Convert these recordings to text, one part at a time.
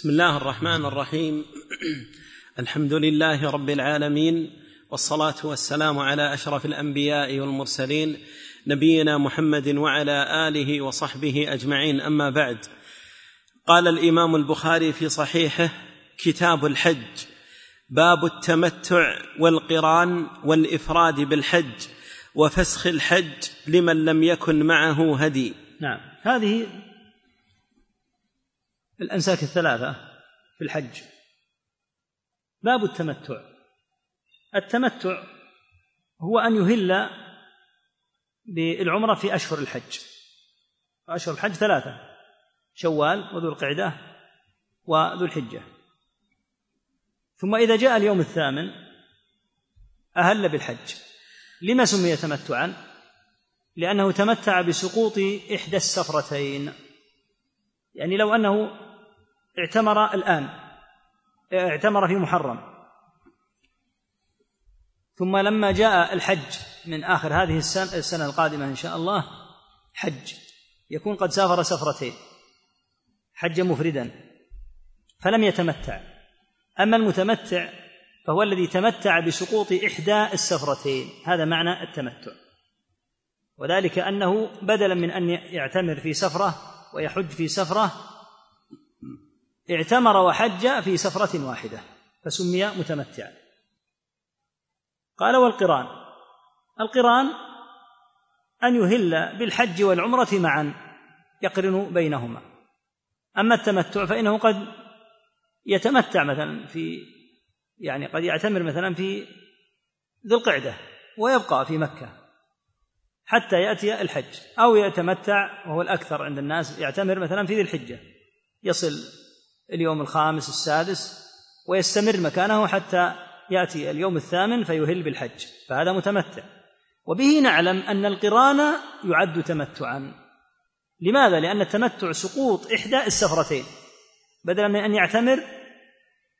بسم الله الرحمن الرحيم. الحمد لله رب العالمين والصلاة والسلام على أشرف الأنبياء والمرسلين نبينا محمد وعلى آله وصحبه أجمعين. أما بعد قال الإمام البخاري في صحيحه كتاب الحج باب التمتع والقران والإفراد بالحج وفسخ الحج لمن لم يكن معه هدي. نعم هذه الأنساك الثلاثة في الحج. باب التمتع. التمتع هو أن يهل بالعمرة في أشهر الحج. أشهر الحج ثلاثة شوال وذو القعدة وذو الحجة. ثم إذا جاء اليوم الثامن أهل بالحج. لما سمي تمتعا؟ لأنه تمتع بسقوط إحدى السفرتين. يعني لو أنه اعتمر الآن. اعتمر في محرم. ثم لما جاء الحج من آخر هذه السنة, السنة القادمة إن شاء الله حج. يكون قد سافر سفرتين. حج مفردا. فلم يتمتع. أما المتمتع فهو الذي تمتع بسقوط إحدى السفرتين. هذا معنى التمتع. وذلك أنه بدلا من أن يعتمر في سفرة ويحج في سفرة اعتمر وحج في سفرة واحدة فسمي متمتعا. قال والقران القران أن يهل بالحج والعمرة معا يقرن بينهما. أما التمتع فإنه قد يتمتع مثلا في يعني قد يعتمر مثلا في ذي القعدة ويبقى في مكة حتى يأتي الحج أو يتمتع وهو الأكثر عند الناس يعتمر مثلا في ذي الحجة يصل اليوم الخامس السادس ويستمر مكانه حتى يأتي اليوم الثامن فيهل بالحج فهذا متمتع. وبه نعلم أن القران يعد تمتعا. لماذا؟ لأن التمتع سقوط إحدى السفرتين. بدلا من أن يعتمر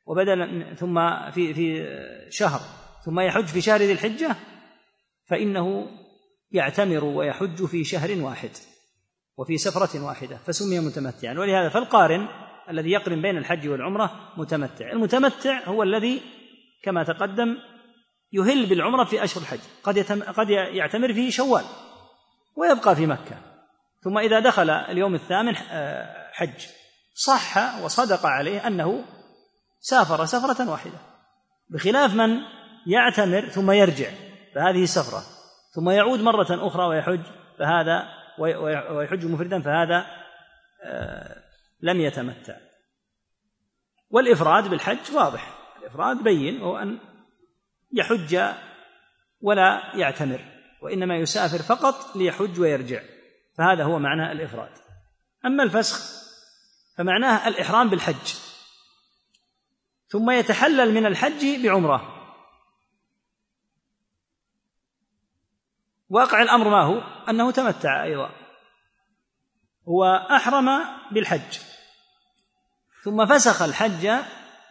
وبدلا ثم في في شهر ثم يحج في شهر ذي الحجة فإنه يعتمر ويحج في شهر واحد وفي سفرة واحدة فسمي متمتعا. ولهذا فالقارن الذي يقرن بين الحج والعمرة متمتع. المتمتع هو الذي كما تقدم يهل بالعمرة في أشهر الحج. قد, يتم قد يعتمر في شوال ويبقى في مكة. ثم إذا دخل اليوم الثامن آه، حج. صح وصدق عليه أنه سافر سفرة واحدة. بخلاف من يعتمر ثم يرجع فهذه سفرة. ثم يعود مرة أخرى ويحج فهذا ويحج مفردا فهذا لم يتمتع. والإفراد بالحج واضح. الإفراد بين وهو أن يحج ولا يعتمر وإنما يسافر فقط ليحج ويرجع. فهذا هو معنى الإفراد. أما الفسخ فمعناه الإحرام بالحج. ثم يتحلل من الحج بعمرة. واقع الأمر ما هو؟ أنه تمتع أيضا. هو أحرم بالحج. ثم فسخ الحج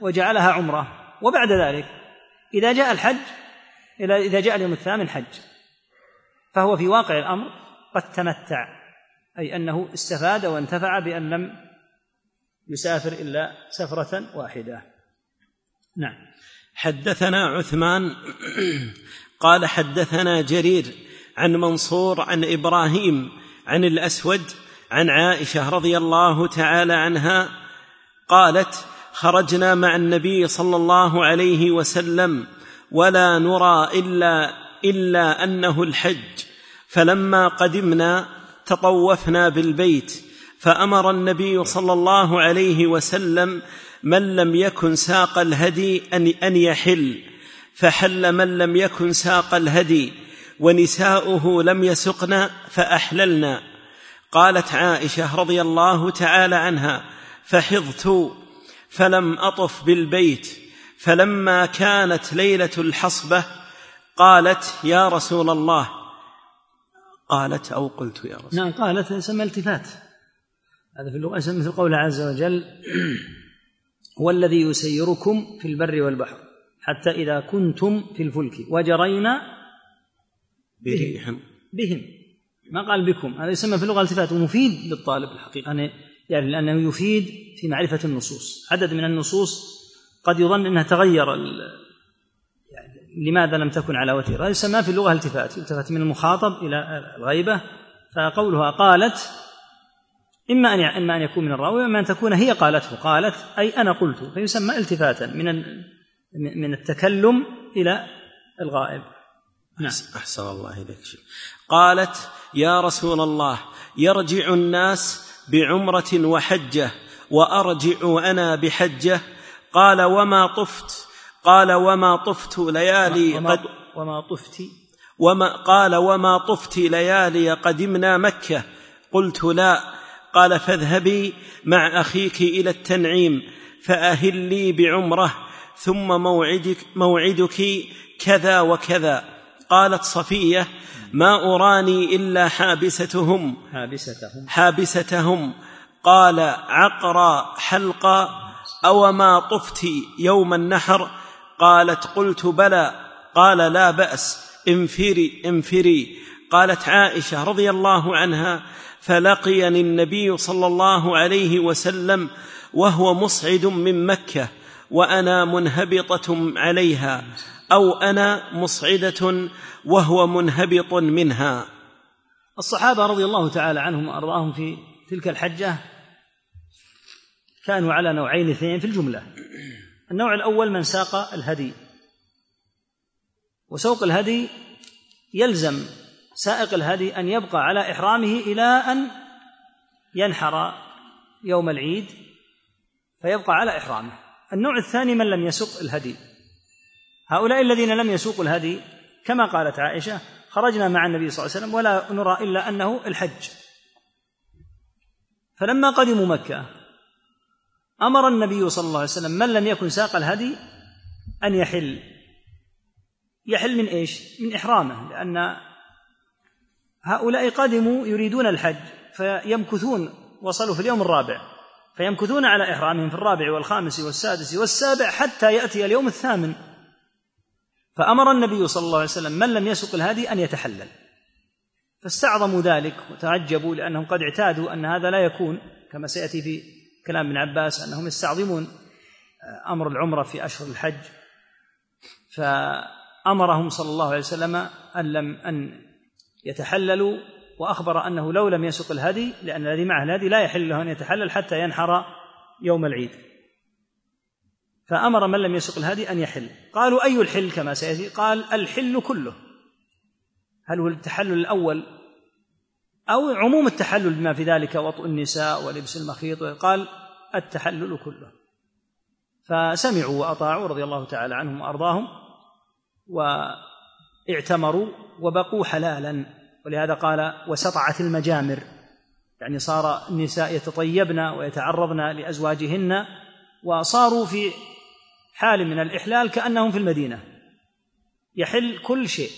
وجعلها عمرة. وبعد ذلك إذا جاء الحج إذا جاء اليوم الثامن حج. فهو في واقع الأمر قد تمتع أي أنه استفاد وانتفع بأن لم يسافر إلا سفرة واحدة. نعم. حدثنا عثمان قال حدثنا جرير عن منصور عن إبراهيم عن الأسود عن عائشة رضي الله تعالى عنها قالت خرجنا مع النبي صلى الله عليه وسلم ولا نرى إلا إلا أنه الحج. فلما قدمنا تطوفنا بالبيت فأمر النبي صلى الله عليه وسلم من لم يكن ساق الهدي أن أن يحل. فحل من لم يكن ساق الهدي ونساؤه لم يسقن فأحللنا. قالت عائشة رضي الله تعالى عنها فحضت فلم أطف بالبيت فلما كانت ليلة الحصبة قالت يا رسول الله قالت أو قلت يا رسول نعم قالت يسمى التفات. هذا في اللغة مثل قول عز وجل هو الذي يسيركم في البر والبحر حتى إذا كنتم في الفلك وجرينا بريح بهم. ما قال بكم هذا يسمى في اللغة التفات ومفيد للطالب الحقيقة ان يعني لأنه يفيد في معرفة النصوص. عدد من النصوص قد يظن أنها تغير يعني لماذا لم تكن على وتيرة هذا يسمى في اللغة التفات التفات من المخاطب إلى الغيبة فقولها قالت إما أن إما أن يكون من الراوي وإما أن تكون هي قالته. قالت أي أنا قلت فيسمى التفاتا من من التكلم إلى الغائب. نعم. أحسن الله إليك قالت يا رسول الله يرجع الناس بعمرة وحجة وأرجع أنا بحجة. قال وما طفت قال وما طفت ليالي وما, قد وما طفت. وما قال وما طفت ليالي قدمنا مكة. قلت لا. قال فاذهبي مع أخيك إلى التنعيم فأهلي بعمرة ثم موعدك موعدك كذا وكذا. قالت صفية ما أراني إلا حابستهم. حابستهم. حابستهم. قال عقرا حلقا أو ما طفت يوم النحر. قالت قلت بلى. قال لا بأس. انفري انفري. قالت عائشة رضي الله عنها فلقيني النبي صلى الله عليه وسلم وهو مصعد من مكة. وأنا منهبطة عليها أو أنا مصعدة وهو منهبط منها. الصحابة رضي الله تعالى عنهم وأرضاهم في تلك الحجة كانوا على نوعين اثنين في الجملة. النوع الأول من ساق الهدي. وسوق الهدي يلزم سائق الهدي أن يبقى على إحرامه إلى أن ينحر يوم العيد فيبقى على إحرامه. النوع الثاني من لم يسق الهدي. هؤلاء الذين لم يسوقوا الهدي كما قالت عائشة خرجنا مع النبي صلى الله عليه وسلم ولا نرى إلا أنه الحج. فلما قدموا مكة أمر النبي صلى الله عليه وسلم من لم يكن ساق الهدي أن يحل. يحل من إيش؟ من إحرامه لأن هؤلاء قدموا يريدون الحج فيمكثون وصلوا في اليوم الرابع. فيمكثون على إحرامهم في الرابع والخامس والسادس والسابع حتى يأتي اليوم الثامن. فأمر النبي صلى الله عليه وسلم من لم يسق الهدي أن يتحلل. فاستعظموا ذلك وتعجبوا لأنهم قد اعتادوا أن هذا لا يكون كما سيأتي في كلام ابن عباس أنهم يستعظمون أمر العمرة في أشهر الحج. فأمرهم صلى الله عليه وسلم أن لم أن يتحللوا وأخبر أنه لو لم يسق الهدي لأن الذي معه الهدي لا يحل له أن يتحلل حتى ينحر يوم العيد. فأمر من لم يسق الهدي أن يحل. قالوا أي الحل كما سيأتي؟ قال الحل كله. هل هو التحلل الأول أو عموم التحلل بما في ذلك وطء النساء ولبس المخيط؟ قال التحلل كله. فسمعوا وأطاعوا رضي الله تعالى عنهم وأرضاهم واعتمروا وبقوا حلالا. ولهذا قال وسطعت المجامر يعني صار النساء يتطيبن ويتعرضن لأزواجهن وصاروا في حال من الإحلال كأنهم في المدينة. يحل كل شيء.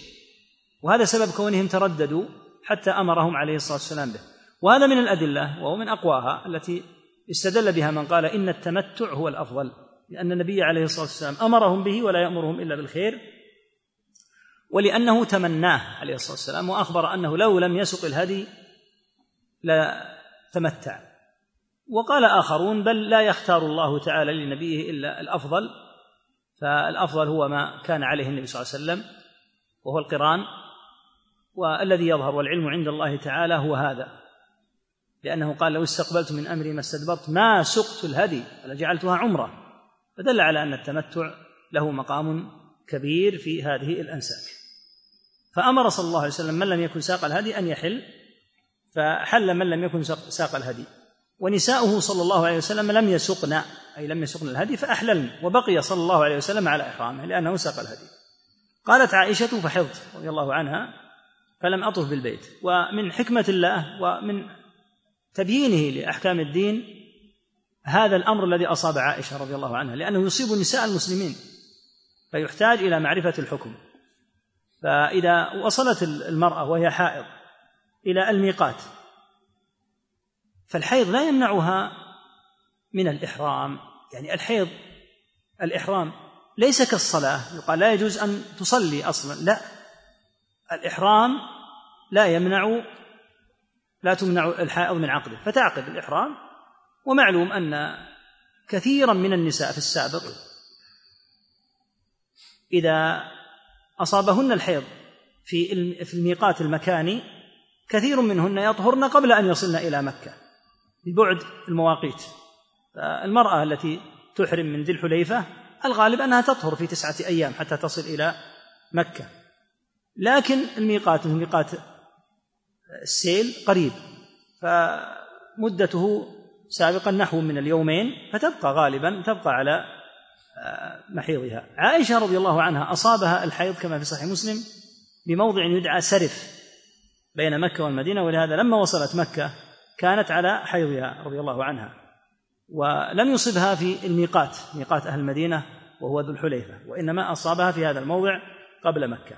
وهذا سبب كونهم ترددوا حتى أمرهم عليه الصلاة والسلام به. وهذا من الأدلة وهو من أقواها التي استدل بها من قال إن التمتع هو الأفضل لأن النبي عليه الصلاة والسلام أمرهم به ولا يأمرهم إلا بالخير ولأنه تمناه عليه الصلاة والسلام وأخبر أنه لو لم يسق الهدي لا تمتع. وقال آخرون بل لا يختار الله تعالى لنبيه إلا الأفضل فالأفضل هو ما كان عليه النبي صلى الله عليه وسلم وهو القرآن والذي يظهر والعلم عند الله تعالى هو هذا. لأنه قال لو استقبلت من أمري ما استدبرت ما سقت الهدي ولجعلتها عمرة. فدل على أن التمتع له مقام كبير في هذه الأنساك. فأمر صلى الله عليه وسلم من لم يكن ساق الهدي أن يحل فحل من لم يكن ساق الهدي. ونساؤه صلى الله عليه وسلم لم يسقن أي لم يسقن الهدي فأحللن وبقي صلى الله عليه وسلم على إحرامه لأنه ساق الهدي. قالت عائشة فحضت رضي الله عنها فلم أطف بالبيت. ومن حكمة الله ومن تبيينه لأحكام الدين هذا الأمر الذي أصاب عائشة رضي الله عنها لأنه يصيب نساء المسلمين فيحتاج إلى معرفة الحكم. فإذا وصلت المرأة وهي حائض إلى الميقات فالحيض لا يمنعها من الإحرام. يعني الحيض الإحرام ليس كالصلاة يقال لا يجوز أن تصلي أصلا لا. الإحرام لا يمنع لا تمنع الحائض من عقده. فتعقد الإحرام ومعلوم أن كثيرا من النساء في السابق إذا أصابهن الحيض في في الميقات المكاني كثير منهن يطهرن قبل أن يصلن إلى مكة ببعد المواقيت. المرأة التي تحرم من ذي الحليفة الغالب أنها تطهر في تسعة أيام حتى تصل إلى مكة. لكن الميقات ميقات السيل قريب فمدته سابقا نحو من اليومين فتبقى غالبا تبقى على محيضها. عائشة رضي الله عنها أصابها الحيض كما في صحيح مسلم بموضع يدعى سرف بين مكة والمدينة ولهذا لما وصلت مكة كانت على حيضها رضي الله عنها ولم يصبها في الميقات ميقات أهل المدينة وهو ذو الحليفة وإنما أصابها في هذا الموضع قبل مكة.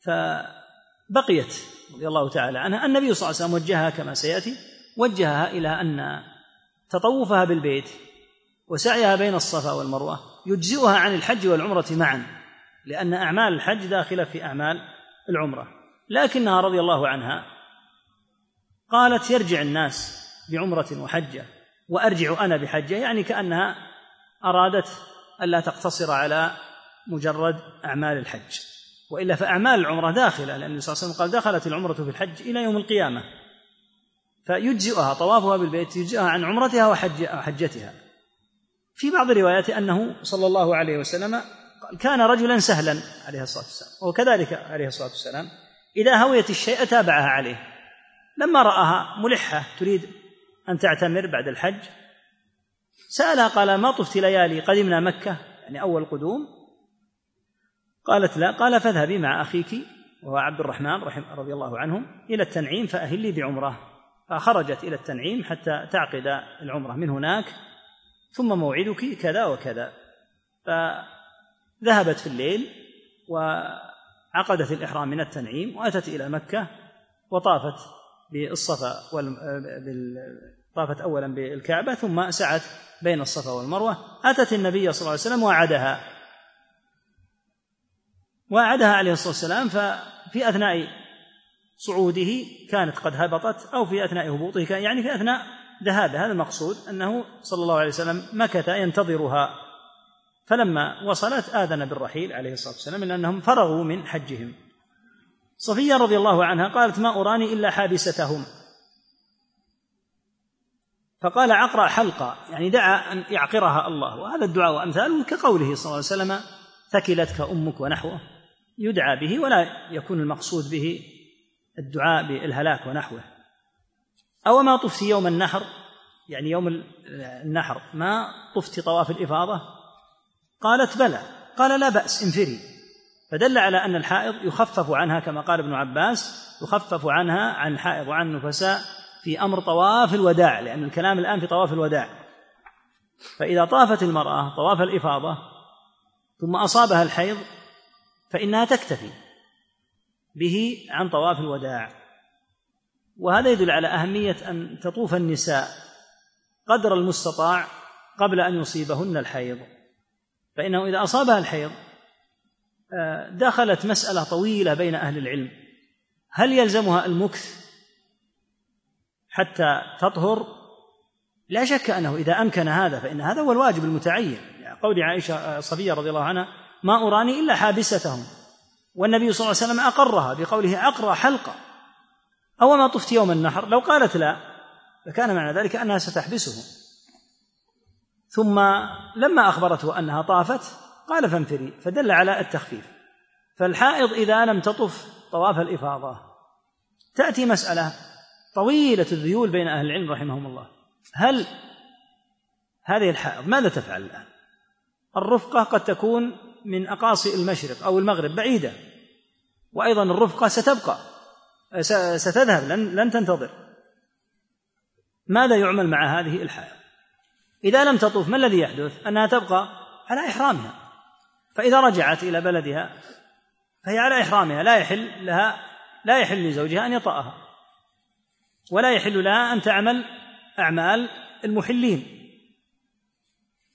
فبقيت رضي الله تعالى عنها. النبي صلى الله عليه وسلم وجهها كما سيأتي وجهها إلى أن تطوفها بالبيت وسعيها بين الصفا والمروة يجزئها عن الحج والعمرة معا لأن أعمال الحج داخلة في أعمال العمرة. لكنها رضي الله عنها قالت يرجع الناس بعمرة وحجة وأرجع أنا بحجة يعني كأنها أرادت ألا تقتصر على مجرد أعمال الحج. وإلا فأعمال العمرة داخلة لأن النبي صلى الله عليه وسلم قال دخلت العمرة في الحج إلى يوم القيامة. فيجزئها طوافها بالبيت يجزئها عن عمرتها وحجتها في بعض الروايات أنه صلى الله عليه وسلم كان رجلا سهلا عليه الصلاة والسلام وكذلك عليه الصلاة والسلام إذا هويت الشيء تابعها عليه. لما رآها ملحة تريد أن تعتمر بعد الحج سألها قال ما طفت ليالي قدمنا مكة؟ يعني أول قدوم. قالت لا. قال فاذهبي مع أخيك وهو عبد الرحمن رحمه رضي الله عنه إلى التنعيم فأهلي بعمرة. فخرجت إلى التنعيم حتى تعقد العمرة. من هناك ثم موعدك كذا وكذا. فذهبت في الليل وعقدت الإحرام من التنعيم وأتت إلى مكة وطافت بالصفا وال... طافت أولا بالكعبة ثم سعت بين الصفا والمروة. أتت النبي صلى الله عليه وسلم وعدها. وعدها عليه الصلاة والسلام ففي أثناء صعوده كانت قد هبطت أو في أثناء هبوطه كان يعني في أثناء ذهابه هذا المقصود أنه صلى الله عليه وسلم مكث ينتظرها. فلما وصلت آذن بالرحيل عليه الصلاة والسلام لأنهم فرغوا من حجهم. صفية رضي الله عنها قالت ما أراني إلا حابستهم. فقال عقرأ حلقة يعني دعا أن يعقرها الله. وهذا الدعاء وأمثاله كقوله صلى الله عليه وسلم ثكلتك أمك ونحوه. يدعى به ولا يكون المقصود به الدعاء بالهلاك ونحوه. أو ما طفت يوم النحر يعني يوم النحر ما طفت طواف الإفاضة؟ قالت بلى قال لا بأس انفري. فدل على أن الحائض يخفف عنها كما قال ابن عباس يخفف عنها عن الحائض وعن النفساء في أمر طواف الوداع لأن الكلام الآن في طواف الوداع. فإذا طافت المرأة طواف الإفاضة ثم أصابها الحيض فإنها تكتفي به عن طواف الوداع. وهذا يدل على أهمية أن تطوف النساء قدر المستطاع قبل أن يصيبهن الحيض. فإنه إذا أصابها الحيض آه، دخلت مسألة طويلة بين أهل العلم. هل يلزمها المكث حتى تطهر؟ لا شك أنه إذا أمكن هذا فإن هذا هو الواجب المتعين. يعني قول عائشة صفية رضي الله عنها ما أراني إلا حابستهم والنبي صلى الله عليه وسلم أقرها بقوله عقرى حلقة أو ما طفت يوم النحر لو قالت لا فكان معنى ذلك أنها ستحبسه. ثم لما أخبرته أنها طافت قال فانفري فدل على التخفيف. فالحائض إذا لم تطف طواف الإفاضة. تأتي مسألة طويلة الذيول بين أهل العلم رحمهم الله. هل هذه الحائض ماذا تفعل الآن؟ الرفقة قد تكون من أقاصي المشرق أو المغرب بعيدة وأيضا الرفقة ستبقى. ستذهب. لن, لن تنتظر. ماذا يعمل مع هذه الحائض إذا لم تطوف ما الذي يحدث؟ أنها تبقى على إحرامها. فإذا رجعت إلى بلدها فهي على إحرامها. لا يحل لها لا يحل لزوجها أن يطأها. ولا يحل لها أن تعمل أعمال المحلين.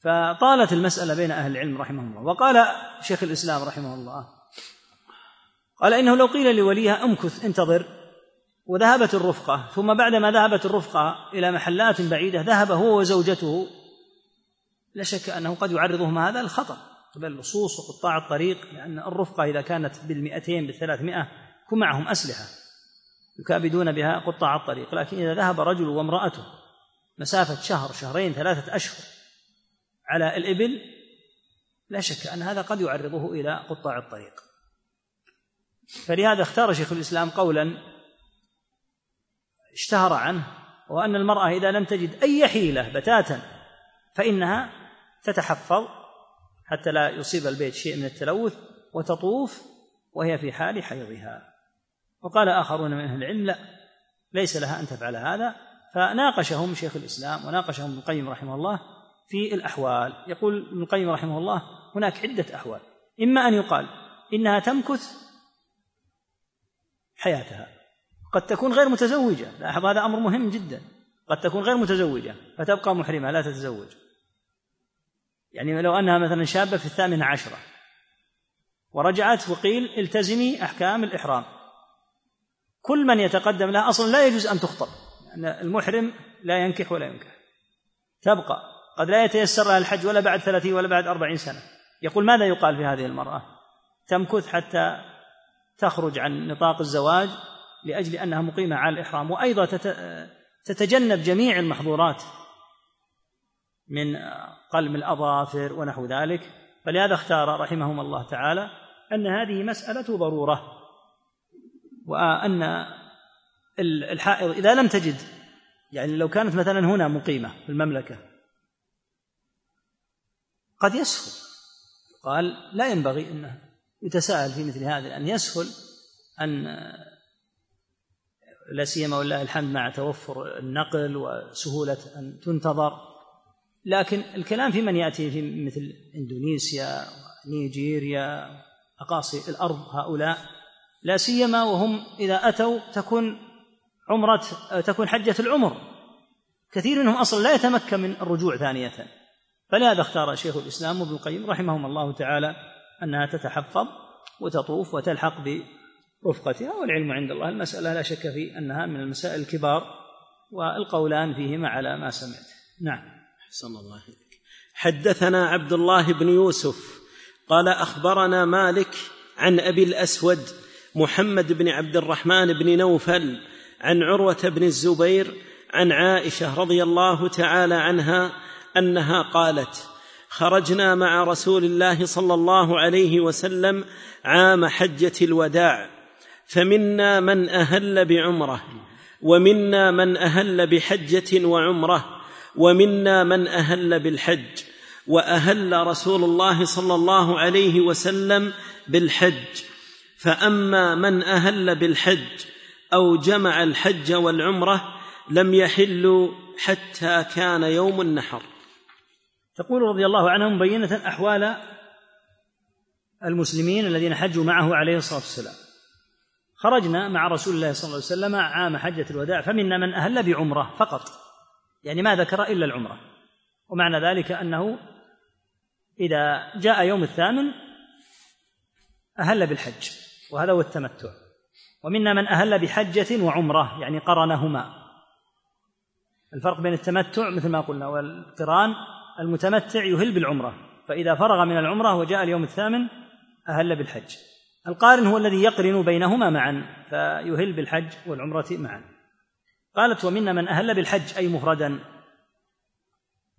فطالت المسألة بين أهل العلم رحمهم الله. وقال شيخ الإسلام رحمه الله قال إنه لو قيل لوليها أمكث انتظر وذهبت الرفقة ثم بعدما ذهبت الرفقة إلى محلات بعيدة ذهب هو وزوجته. لا شك أنه قد يعرضهم هذا للخطر قبل اللصوص وقطاع الطريق لأن الرفقة إذا كانت بالمئتين بالثلاثمائة يكون معهم أسلحة يكابدون بها قطاع الطريق. لكن إذا ذهب رجل وامرأته مسافة شهر شهرين ثلاثة أشهر على الإبل لا شك أن هذا قد يعرضه إلى قطاع الطريق. فلهذا اختار شيخ الإسلام قولا اشتهر عنه وأن المرأة إذا لم تجد أي حيلة بتاتا فإنها تتحفظ حتى لا يصيب البيت شيء من التلوث وتطوف وهي في حال حيضها. وقال آخرون من أهل العلم لا ليس لها أن تفعل هذا. فناقشهم شيخ الإسلام وناقشهم ابن القيم رحمه الله في الأحوال. يقول ابن القيم رحمه الله هناك عدة أحوال. إما أن يقال إنها تمكث حياتها. قد تكون غير متزوجة. لاحظ هذا أمر مهم جدا. قد تكون غير متزوجة. فتبقى محرمة. لا تتزوج. يعني لو أنها مثلا شابة في الثامنة عشرة. ورجعت وقيل التزمي أحكام الإحرام. كل من يتقدم لها أصلا لا يجوز أن تخطب. لأن المحرم لا ينكح ولا ينكح. تبقى. قد لا يتيسر لها الحج ولا بعد ثلاثين ولا بعد أربعين سنة. يقول ماذا يقال في هذه المرأة؟ تمكث حتى تخرج عن نطاق الزواج لأجل أنها مقيمة على الإحرام وأيضا تتجنب جميع المحظورات من قلم الأظافر ونحو ذلك. فلهذا اختار رحمهم الله تعالى أن هذه مسألة ضرورة وأن الحائض إذا لم تجد يعني لو كانت مثلا هنا مقيمة في المملكة قد يسهل قال لا ينبغي أنه يتساءل في مثل هذا أن يسهل أن لا سيما ولله الحمد مع توفر النقل وسهولة أن تنتظر. لكن الكلام في من يأتي في مثل إندونيسيا نيجيريا أقاصي الأرض هؤلاء لا سيما وهم إذا أتوا تكون عمرة تكون حجة العمر. كثير منهم أصلا لا يتمكن من الرجوع ثانية. فلهذا اختار شيخ الإسلام ابن القيم رحمهم الله تعالى أنها تتحفظ وتطوف وتلحق برفقتها والعلم عند الله. المسألة لا شك في أنها من المسائل الكبار والقولان فيهما على ما سمعت. نعم. أحسن الله إليك. حدثنا عبد الله بن يوسف قال أخبرنا مالك عن أبي الأسود محمد بن عبد الرحمن بن نوفل عن عروة بن الزبير عن عائشة رضي الله تعالى عنها أنها قالت خرجنا مع رسول الله صلى الله عليه وسلم عام حجة الوداع. فمنا من أهل بعمرة ومنا من أهل بحجة وعمرة ومنا من أهل بالحج وأهل رسول الله صلى الله عليه وسلم بالحج. فأما من أهل بالحج أو جمع الحج والعمرة لم يحلوا حتى كان يوم النحر. تقول رضي الله عنها مبينه أحوال المسلمين الذين حجوا معه عليه الصلاة والسلام. خرجنا مع رسول الله صلى الله عليه وسلم عام حجة الوداع فمنا من أهل بعمرة فقط. يعني ما ذكر إلا العمرة. ومعنى ذلك أنه إذا جاء يوم الثامن أهل بالحج وهذا هو التمتع. ومنا من أهل بحجة وعمرة يعني قرنهما. الفرق بين التمتع مثل ما قلنا والقران المتمتع يهل بالعمرة فإذا فرغ من العمرة وجاء اليوم الثامن أهل بالحج. القارن هو الذي يقرن بينهما معا فيهل بالحج والعمرة معا. قالت ومنا من أهل بالحج أي مفردا؟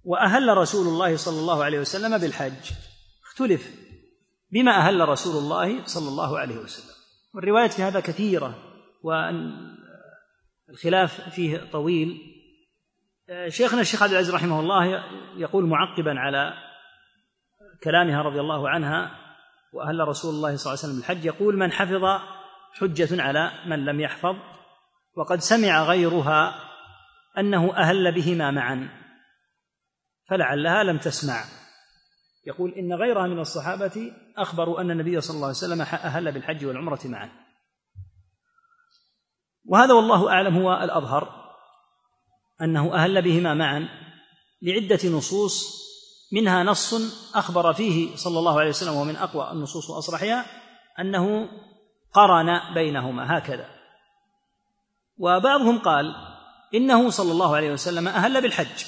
وأهل رسول الله صلى الله عليه وسلم بالحج. اختلف. بما أهل رسول الله صلى الله عليه وسلم؟ والروايات في هذا كثيرة والخلاف فيه طويل. شيخنا الشيخ عبد العزيز رحمه الله يقول معقبا على كلامها رضي الله عنها وأهل رسول الله صلى الله عليه وسلم الحج. يقول من حفظ حجة على من لم يحفظ وقد سمع غيرها أنه أهل بهما معا فلعلها لم تسمع. يقول إن غيرها من الصحابة أخبروا أن النبي صلى الله عليه وسلم أهل بالحج والعمرة معا. وهذا والله أعلم هو الأظهر. أنه أهل بهما معا لعدة نصوص منها نص أخبر فيه صلى الله عليه وسلم ومن أقوى النصوص وأصرحها أنه قرن بينهما هكذا. وبعضهم قال إنه صلى الله عليه وسلم أهل بالحج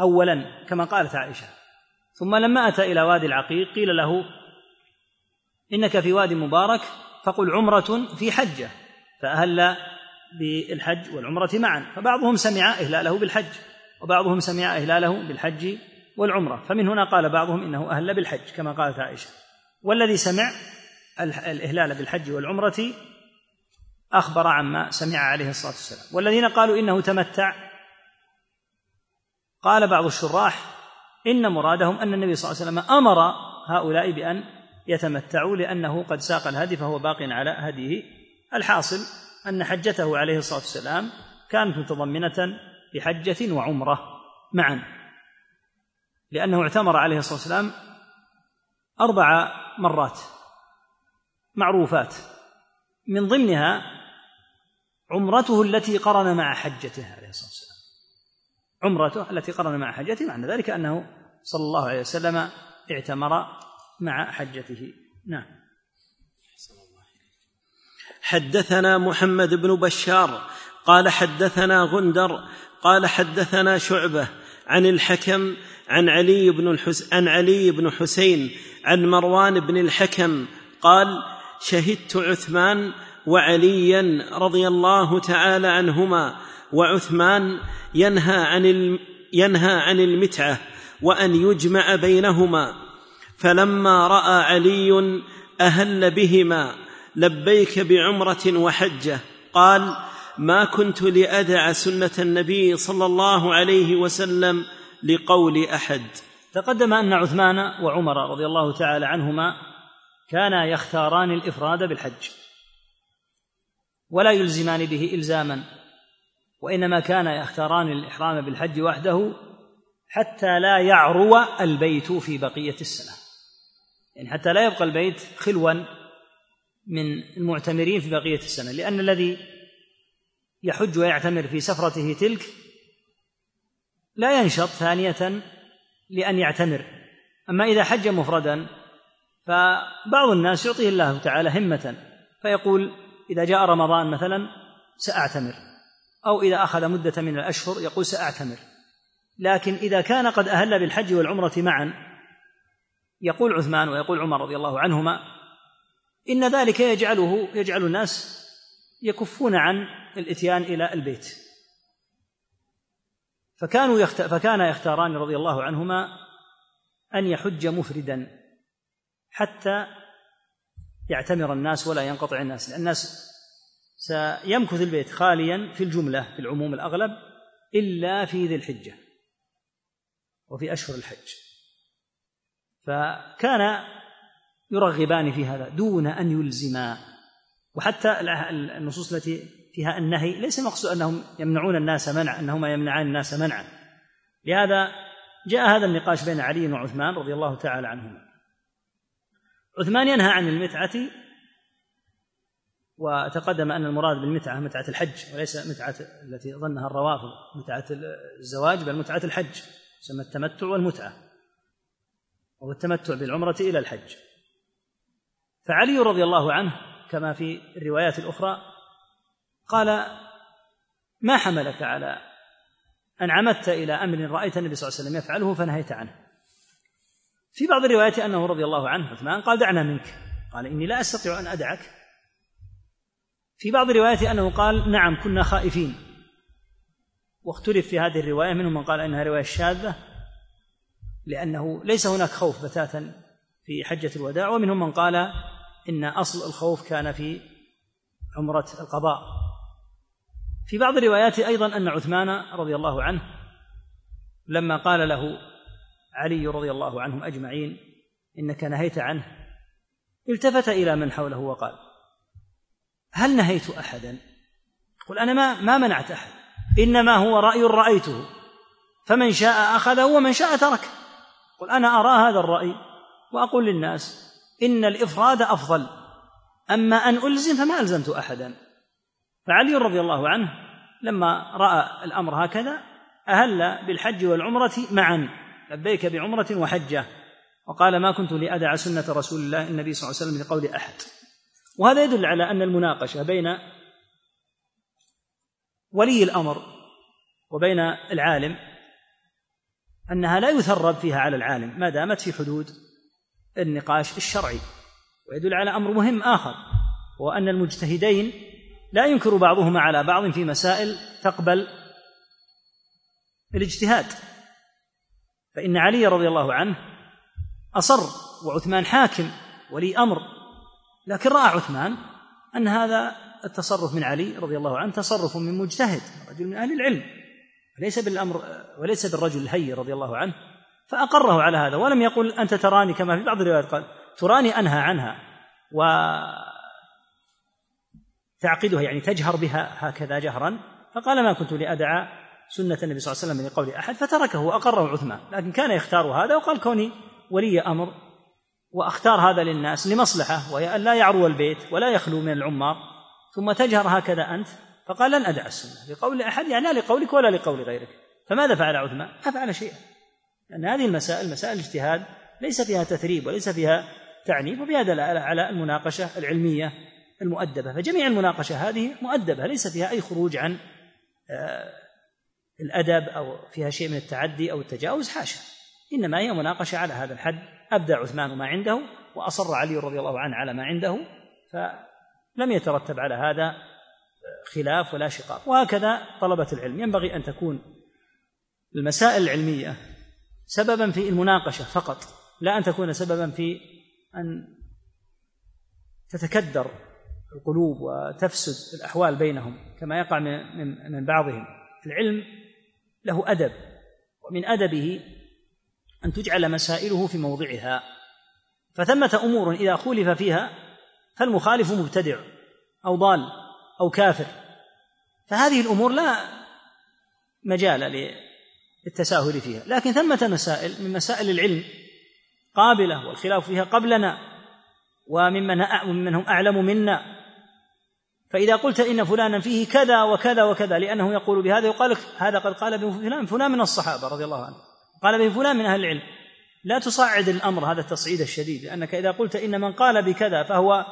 أولا كما قالت عائشة. ثم لما أتى إلى وادي العقيق قيل له إنك في واد مبارك فقل عمرة في حجة فأهل بالحج والعمرة معا. فبعضهم سمع إهلاله بالحج وبعضهم سمع إهلاله بالحج والعمرة. فمن هنا قال بعضهم إنه أهل بالحج كما قالت عائشة. والذي سمع الإهلال بالحج والعمرة أخبر عما سمع عليه الصلاة والسلام. والذين قالوا إنه تمتع قال بعض الشراح إن مرادهم أن النبي صلى الله عليه وسلم أمر هؤلاء بأن يتمتعوا لأنه قد ساق الهدي فهو باق على هديه الحاصل. أن حجته عليه الصلاة والسلام كانت متضمنة لحجة وعمرة معا لأنه اعتمر عليه الصلاة والسلام أربع مرات معروفات. من ضمنها عمرته التي قرن مع حجته عليه الصلاة والسلام. عمرته التي قرن مع حجته معنى ذلك أنه صلى الله عليه وسلم اعتمر مع حجته. نعم. حدثنا محمد بن بشار قال حدثنا غندر قال حدثنا شعبة عن الحكم عن علي بن الحس عن علي بن حسين عن مروان بن الحكم قال شهدت عثمان وعليا رضي الله تعالى عنهما وعثمان ينهى عن ينهى عن المتعة وأن يجمع بينهما فلما رأى علي أهل بهما لبيك بعمرة وحجة. قال ما كنت لأدع سنة النبي صلى الله عليه وسلم لقول أحد. تقدم أن عثمان وعمر رضي الله تعالى عنهما كانا يختاران الإفراد بالحج. ولا يلزمان به إلزاما وإنما كانا يختاران الإحرام بالحج وحده حتى لا يعرو البيت في بقية السنة. يعني حتى لا يبقى البيت خلوا من المعتمرين في بقية السنة لأن الذي يحج ويعتمر في سفرته تلك لا ينشط ثانية لأن يعتمر. أما إذا حج مفردا فبعض الناس يعطيه الله تعالى همة فيقول إذا جاء رمضان مثلا سأعتمر أو إذا أخذ مدة من الأشهر يقول سأعتمر. لكن إذا كان قد أهل بالحج والعمرة معا يقول عثمان ويقول عمر رضي الله عنهما إن ذلك يجعله يجعل الناس يكفون عن الإتيان إلى البيت. فكانوا يخت... فكان يختاران رضي الله عنهما أن يحج مفردا حتى يعتمر الناس ولا ينقطع الناس. لأن الناس سيمكث البيت خاليا في الجملة في العموم الأغلب إلا في ذي الحجة وفي أشهر الحج. فكان يرغبان في هذا دون أن يلزما. وحتى النصوص التي فيها النهي ليس المقصود أنهم يمنعون الناس منع أنهما يمنعان الناس منعا. لهذا جاء هذا النقاش بين علي وعثمان رضي الله تعالى عنهما. عثمان ينهى عن المتعة وتقدم أن المراد بالمتعة متعة الحج وليس متعة التي ظنها الروافض متعة الزواج بل متعة الحج تسمى التمتع والمتعة وهو التمتع بالعمرة إلى الحج. فعلي رضي الله عنه كما في الروايات الأخرى قال ما حملك على أن عمدت إلى أمر رأيت النبي صلى الله عليه وسلم يفعله فنهيت عنه. في بعض الروايات أنه رضي الله عنه عثمان قال دعنا منك. قال إني لا أستطيع أن أدعك. في بعض الروايات أنه قال نعم كنا خائفين. واختلف في هذه الرواية منهم من قال إنها رواية شاذة لأنه ليس هناك خوف بتاتا في حجة الوداع ومنهم من قال إن أصل الخوف كان في عمرة القضاء. في بعض الروايات أيضا أن عثمان رضي الله عنه لما قال له علي رضي الله عنهم أجمعين إنك نهيت عنه التفت إلى من حوله وقال هل نهيت احدا؟ قل أنا ما ما منعت أحد إنما هو رأي رأيته فمن شاء أخذه ومن شاء تركه. قل أنا أرى هذا الرأي وأقول للناس إن الإفراد أفضل. أما أن ألزم فما ألزمت أحدا. فعلي رضي الله عنه لما رأى الأمر هكذا أهل بالحج والعمرة معا. لبيك بعمرة وحجة. وقال ما كنت لأدع سنة رسول الله النبي صلى الله عليه وسلم لقول أحد. وهذا يدل على أن المناقشة بين ولي الأمر وبين العالم أنها لا يثرب فيها على العالم ما دامت في حدود. النقاش الشرعي ويدل على أمر مهم آخر هو أن المجتهدين لا ينكر بعضهما على بعض في مسائل تقبل الاجتهاد. فإن علي رضي الله عنه أصر وعثمان حاكم ولي أمر لكن رأى عثمان أن هذا التصرف من علي رضي الله عنه تصرف من مجتهد رجل من أهل العلم وليس بالأمر وليس بالرجل الهي رضي الله عنه فأقره على هذا ولم يقل أنت تراني كما في بعض الروايات قال تراني أنهى عنها و تعقدها يعني تجهر بها هكذا جهرا فقال ما كنت لأدعى سنة النبي صلى الله عليه وسلم لقول أحد فتركه وأقره عثمان لكن كان يختار هذا وقال كوني ولي أمر وأختار هذا للناس لمصلحة وهي أن لا يعرو البيت ولا يخلو من العمار ثم تجهر هكذا أنت فقال لن أدع السنة لقول أحد يعني لا لقولك ولا لقول غيرك فماذا فعل عثمان؟ ما فعل شيئا لأن هذه المسائل مسائل اجتهاد ليس فيها تثريب وليس فيها تعنيف وفيها دلالة على المناقشة العلمية المؤدبة. فجميع المناقشة هذه مؤدبة ليس فيها أي خروج عن آه، الأدب أو فيها شيء من التعدي أو التجاوز حاشا. إنما هي مناقشة على هذا الحد. أبدى عثمان ما عنده وأصر علي رضي الله عنه على ما عنده فلم يترتب على هذا آه، خلاف ولا شقاق. وهكذا طلبة العلم. ينبغي أن تكون المسائل العلمية سببا في المناقشة فقط لا أن تكون سببا في أن تتكدر القلوب وتفسد الأحوال بينهم كما يقع من بعضهم. العلم له أدب ومن أدبه أن تجعل مسائله في موضعها. فثمة أمور إذا خولف فيها فالمخالف مبتدع أو ضال أو كافر. فهذه الأمور لا مجال للتساهل فيها. لكن ثمة مسائل من مسائل العلم قابلة والخلاف فيها قبلنا وممن هم أعلم منا. فإذا قلت إن فلانا فيه كذا وكذا وكذا لأنه يقول بهذا يقال لك هذا قد قال به فلان فلان من الصحابة رضي الله عنه. قال به فلان من أهل العلم. لا تصعد الأمر هذا التصعيد الشديد لأنك إذا قلت إن من قال بكذا فهو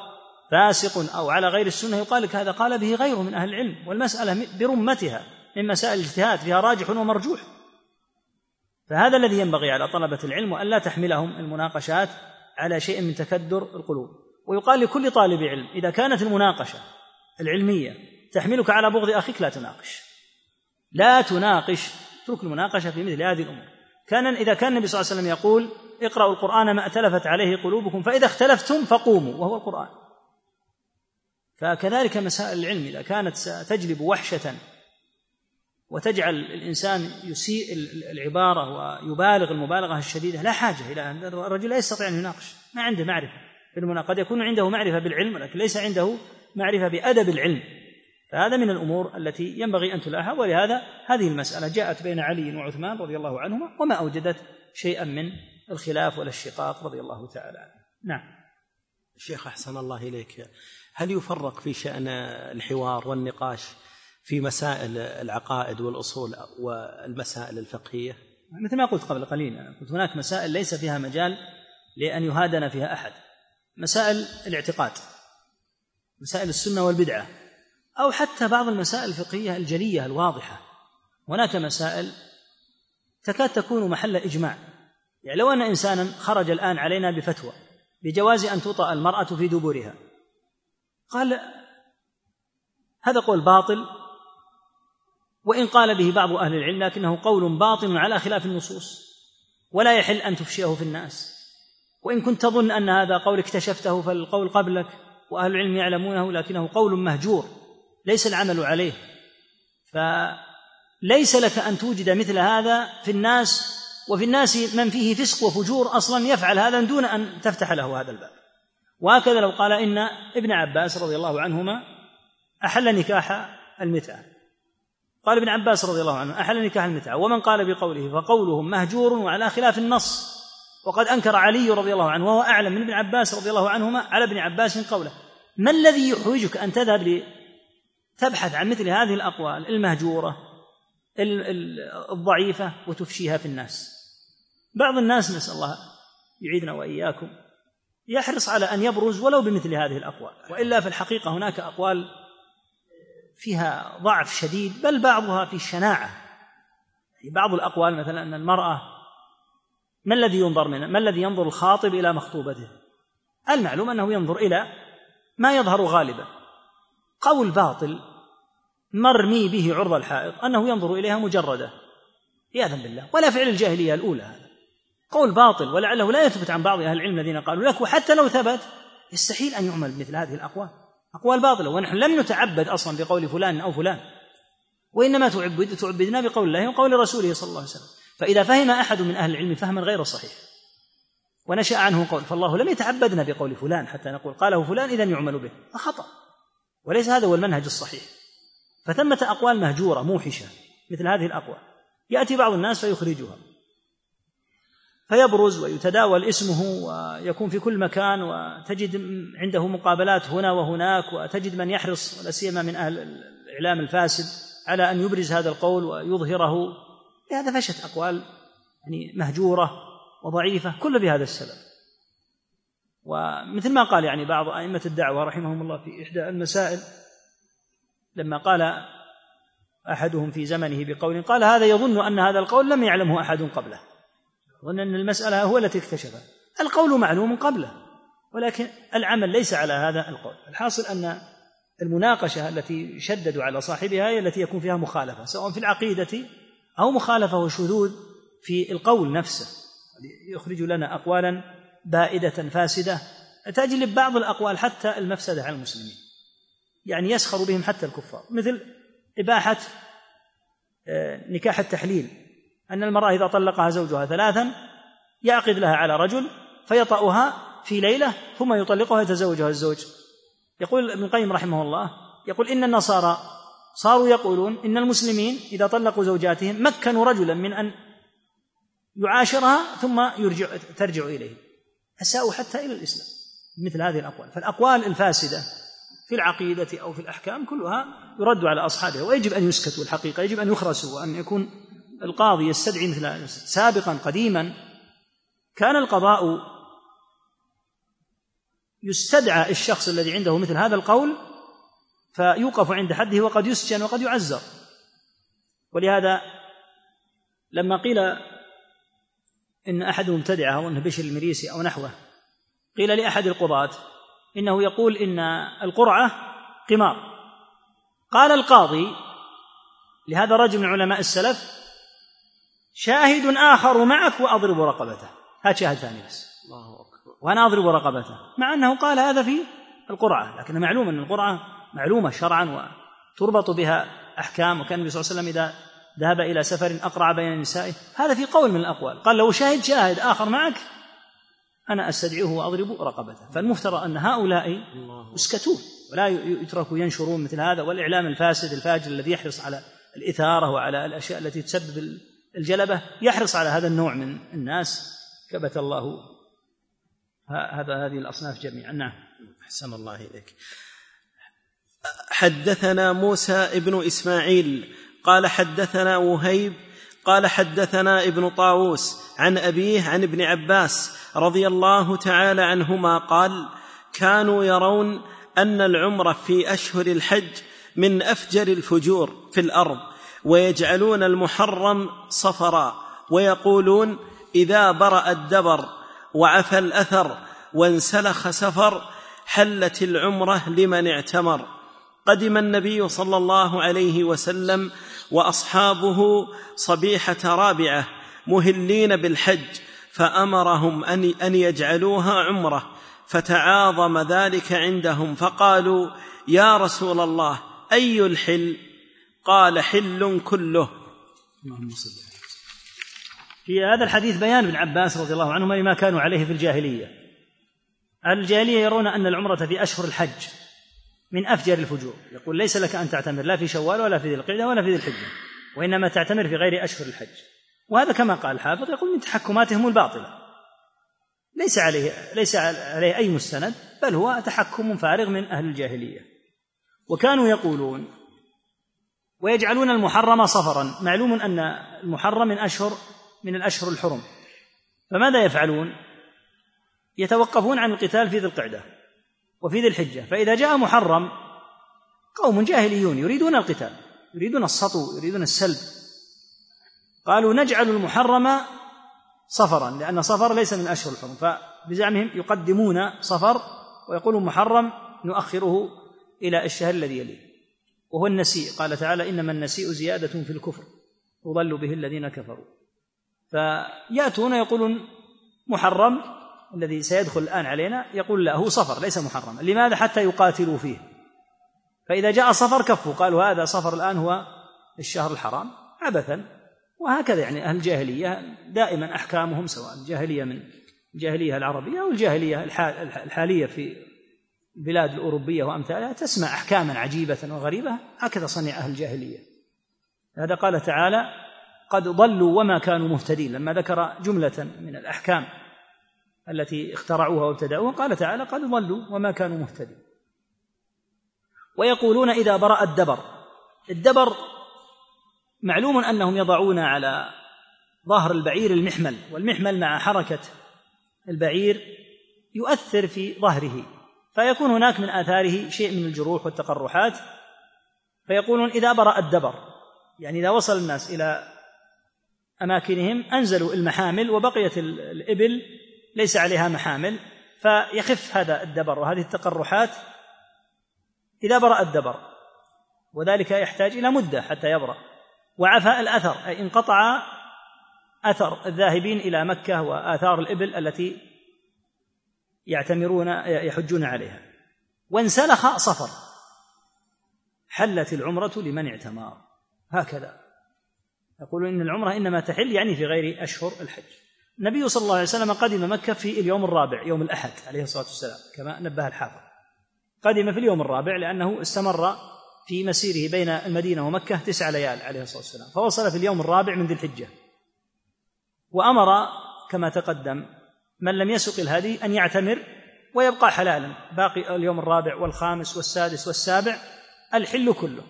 فاسق أو على غير السنة يقال لك هذا قال به غيره من أهل العلم. والمسألة برمتها من مسائل الاجتهاد فيها راجح ومرجوح. فهذا الذي ينبغي على طلبة العلم وأن لا تحملهم المناقشات على شيء من تكدر القلوب. ويقال لكل طالب علم إذا كانت المناقشة العلمية تحملك على بغض أخيك لا تناقش. لا تناقش. اترك المناقشة في مثل هذه الأمور. كان إذا كان النبي صلى الله عليه وسلم يقول اقرأوا القرآن ما ائتلفت عليه قلوبكم فإذا اختلفتم فقوموا وهو القرآن. فكذلك مسائل العلم إذا كانت ستجلب وحشة وتجعل الإنسان يسيء العبارة ويبالغ المبالغة الشديدة لا حاجة إلى أن الرجل لا يستطيع أن يناقش ما عنده معرفة في قد يكون عنده معرفة بالعلم ولكن ليس عنده معرفة بأدب العلم. فهذا من الأمور التي ينبغي أن تلاحظ ولهذا هذه المسألة جاءت بين علي وعثمان رضي الله عنهما وما أوجدت شيئا من الخلاف ولا الشقاق رضي الله تعالى عنه. نعم. شيخ أحسن الله إليك هل يفرق في شأن الحوار والنقاش في مسائل العقائد والأصول والمسائل الفقهية؟ مثل ما قلت قبل قليل قلت هناك مسائل ليس فيها مجال لأن يهادن فيها أحد. مسائل الاعتقاد مسائل السنة والبدعة أو حتى بعض المسائل الفقهية الجلية الواضحة. هناك مسائل تكاد تكون محل إجماع. يعني لو أن إنسانا خرج الآن علينا بفتوى بجواز أن توطأ المرأة في دبرها قال هذا قول باطل وإن قال به بعض أهل العلم لكنه قول باطل على خلاف النصوص ولا يحل أن تفشيه في الناس. وإن كنت تظن أن هذا قول اكتشفته فالقول قبلك وأهل العلم يعلمونه لكنه قول مهجور ليس العمل عليه. فليس لك أن توجد مثل هذا في الناس وفي الناس من فيه فسق وفجور أصلا يفعل هذا دون أن تفتح له هذا الباب. وهكذا لو قال إن ابن عباس رضي الله عنهما أحل نكاح المتعة. قال ابن عباس رضي الله عنه أحل نكاح المتعة. ومن قال بقوله فقولهم مهجور وعلى خلاف النص. وقد أنكر علي رضي الله عنه وهو أعلم من ابن عباس رضي الله عنهما على ابن عباس قوله. ما الذي يحوجك أن تذهب تبحث عن مثل هذه الأقوال المهجورة الضعيفة وتفشيها في الناس؟ بعض الناس نسأل الله يعيذنا وإياكم يحرص على أن يبرز ولو بمثل هذه الأقوال. وإلا في الحقيقة هناك أقوال فيها ضعف شديد بل بعضها في الشناعة بعض الأقوال مثلا أن المرأة ما الذي ينظر منه ما الذي ينظر الخاطب إلى مخطوبته المعلوم أنه ينظر إلى ما يظهر غالبا. قول باطل مرمي به عرض الحائط أنه ينظر إليها مجردة. عياذا بالله ولا فعل الجاهلية الأولى هذا. قول باطل ولعله لا يثبت عن بعض أهل العلم الذين قالوا لك وحتى لو ثبت يستحيل أن يعمل مثل هذه الأقوال. أقوال باطلة. ونحن لم نتعبد أصلا بقول فلان أو فلان. وإنما تعبد تعبدنا بقول الله وقول رسوله صلى الله عليه وسلم. فإذا فهم أحد من أهل العلم فهما غير صحيح. ونشأ عنه قول. فالله لم يتعبدنا بقول فلان حتى نقول قاله فلان إذا يعمل به. خطأ وليس هذا هو المنهج الصحيح. فثمة أقوال مهجورة موحشة مثل هذه الأقوال. يأتي بعض الناس فيخرجها. فيبرز ويتداول اسمه ويكون في كل مكان وتجد عنده مقابلات هنا وهناك وتجد من يحرص ولا سيما من أهل الإعلام الفاسد على أن يبرز هذا القول ويظهره. لهذا فشت أقوال يعني مهجورة وضعيفة كل بهذا السبب. ومثل ما قال يعني بعض أئمة الدعوة رحمهم الله في إحدى المسائل لما قال أحدهم في زمنه بقول قال هذا يظن أن هذا القول لم يعلمه أحد قبله. ظن أن المسألة هو التي اكتشفها. القول معلوم قبله ولكن العمل ليس على هذا القول. الحاصل أن المناقشة التي شددوا على صاحبها هي التي يكون فيها مخالفة سواء في العقيدة أو مخالفة وشذوذ في القول نفسه. يخرج لنا أقوالا بائدة فاسدة تجلب بعض الأقوال حتى المفسدة على المسلمين. يعني يسخر بهم حتى الكفار. مثل إباحة آه، نكاح التحليل. أن المرأة إذا طلقها زوجها ثلاثا يعقد لها على رجل فيطأها في ليلة ثم يطلقها ويتزوجها الزوج. يقول ابن القيم رحمه الله يقول إن النصارى صاروا يقولون إن المسلمين إذا طلقوا زوجاتهم مكنوا رجلا من أن يعاشرها ثم يرجع ترجع إليه أساءوا حتى إلى الإسلام مثل هذه الأقوال. فالأقوال الفاسدة في العقيدة أو في الأحكام كلها يرد على أصحابها ويجب أن يسكتوا الحقيقة يجب أن يخرسوا وأن يكون القاضي يستدعي مثل سابقا قديما كان القضاء يستدعى الشخص الذي عنده مثل هذا القول فيوقف عند حده وقد يسجن وقد يعزر. ولهذا لما قيل إن أحد مبتدعه أو انه بشر المريسي أو نحوه قيل لأحد القضاة إنه يقول إن القرعة قمار. قال القاضي لهذا الرجل من علماء السلف شاهد آخر معك وأضرب رقبته. هات شاهد ثاني بس. الله أكبر. وأنا أضرب رقبته. مع أنه قال هذا في القرعة لكن معلوم أن القرعة معلومة شرعا وتربط بها أحكام وكان النبي صلى الله عليه وسلم إذا ذهب إلى سفر أقرع بين نسائه. هذا في قول من الأقوال. قال لو شاهد شاهد آخر معك أنا أستدعيه وأضرب رقبته. فالمفترى أن هؤلاء يسكتون ولا يتركوا ينشرون مثل هذا. والإعلام الفاسد الفاجر الذي يحرص على الإثارة وعلى الأشياء التي تسبب الجلبة يحرص على هذا النوع من الناس. كبت الله هذا هذه الأصناف جميعا. نعم. أحسن الله إليك. حدثنا موسى ابن إسماعيل قال حدثنا وهيب قال حدثنا ابن طاووس عن أبيه عن ابن عباس رضي الله تعالى عنهما قال كانوا يرون أن العمرة في أشهر الحج من أفجر الفجور في الأرض ويجعلون المحرم صفرا ويقولون إذا برأ الدبر وعفى الأثر وانسلخ سفر حلت العمرة لمن اعتمر. قدم النبي صلى الله عليه وسلم وأصحابه صبيحة رابعة مهلين بالحج فأمرهم أن أن يجعلوها عمرة فتعاظم ذلك عندهم فقالوا يا رسول الله أي الحل؟ قال حل كله. اللهم صل في هذا الحديث بيان ابن عباس رضي الله عنهما لما كانوا عليه في الجاهلية. أهل الجاهلية يرون أن العمرة في أشهر الحج من أفجر الفجور. يقول ليس لك أن تعتمر لا في شوال ولا في ذي القعدة ولا في ذي الحجة وإنما تعتمر في غير أشهر الحج. وهذا كما قال الحافظ يقول من تحكماتهم الباطلة. ليس عليه ليس عليه أي مستند بل هو تحكم فارغ من أهل الجاهلية. وكانوا يقولون ويجعلون المحرم صفرا. معلوم أن المحرم من اشهر من الأشهر الحرم. فماذا يفعلون؟ يتوقفون عن القتال في ذي القعدة وفي ذي الحجة. فإذا جاء محرم قوم جاهليون يريدون القتال يريدون السطو يريدون السلب. قالوا نجعل المحرم صفرا لأن صفر ليس من أشهر الحرم. فبزعمهم يقدمون صفر ويقولون محرم نؤخره إلى الشهر الذي يليه. وهو النسيء. قال تعالى إنما النسيء زيادة في الكفر يضل به الذين كفروا. فيأتون يقولون محرم الذي سيدخل الآن علينا يقول لا هو صفر ليس محرما لماذا؟ حتى يقاتلوا فيه. فإذا جاء صفر كفوا قالوا هذا صفر الآن هو الشهر الحرام عبثا. وهكذا يعني أهل الجاهلية دائما أحكامهم سواء الجاهلية من الجاهلية العربية أو الجاهلية الحالية في البلاد الأوروبية وأمثالها تسمع أحكاما عجيبة وغريبة هكذا صنع أهل الجاهلية. هذا قال تعالى قد ضلوا وما كانوا مهتدين. لما ذكر جملة من الأحكام التي اخترعوها وابتدعوها قال تعالى قد ضلوا وما كانوا مهتدين. ويقولون إذا برأ الدبر الدبر معلوم أنهم يضعون على ظهر البعير المحمل والمحمل مع حركة البعير يؤثر في ظهره. فيكون هناك من آثاره شيء من الجروح والتقرحات. فيقولون إذا برأ الدبر يعني إذا وصل الناس إلى أماكنهم أنزلوا المحامل وبقيت الإبل ليس عليها محامل فيخف هذا الدبر وهذه التقرحات إذا برأ الدبر. وذلك يحتاج إلى مدة حتى يبرأ. وعفى الأثر أي انقطع أثر الذاهبين إلى مكة وآثار الإبل التي يعتمرون يحجون عليها. وانسلخ صفر. حلت العمرة لمن اعتمر. هكذا. يقولون إن العمرة إنما تحل يعني في غير أشهر الحج. النبي صلى الله عليه وسلم قدم مكة في اليوم الرابع يوم الأحد عليه الصلاة والسلام كما نبه الحافظ. قدم في اليوم الرابع لأنه استمر في مسيره بين المدينة ومكة تسع ليال عليه الصلاة والسلام. فوصل في اليوم الرابع من ذي الحجة. وأمر كما تقدم من لم يسق الهدي أن يعتمر ويبقى حلالا. باقي اليوم الرابع والخامس والسادس والسابع الحل كله.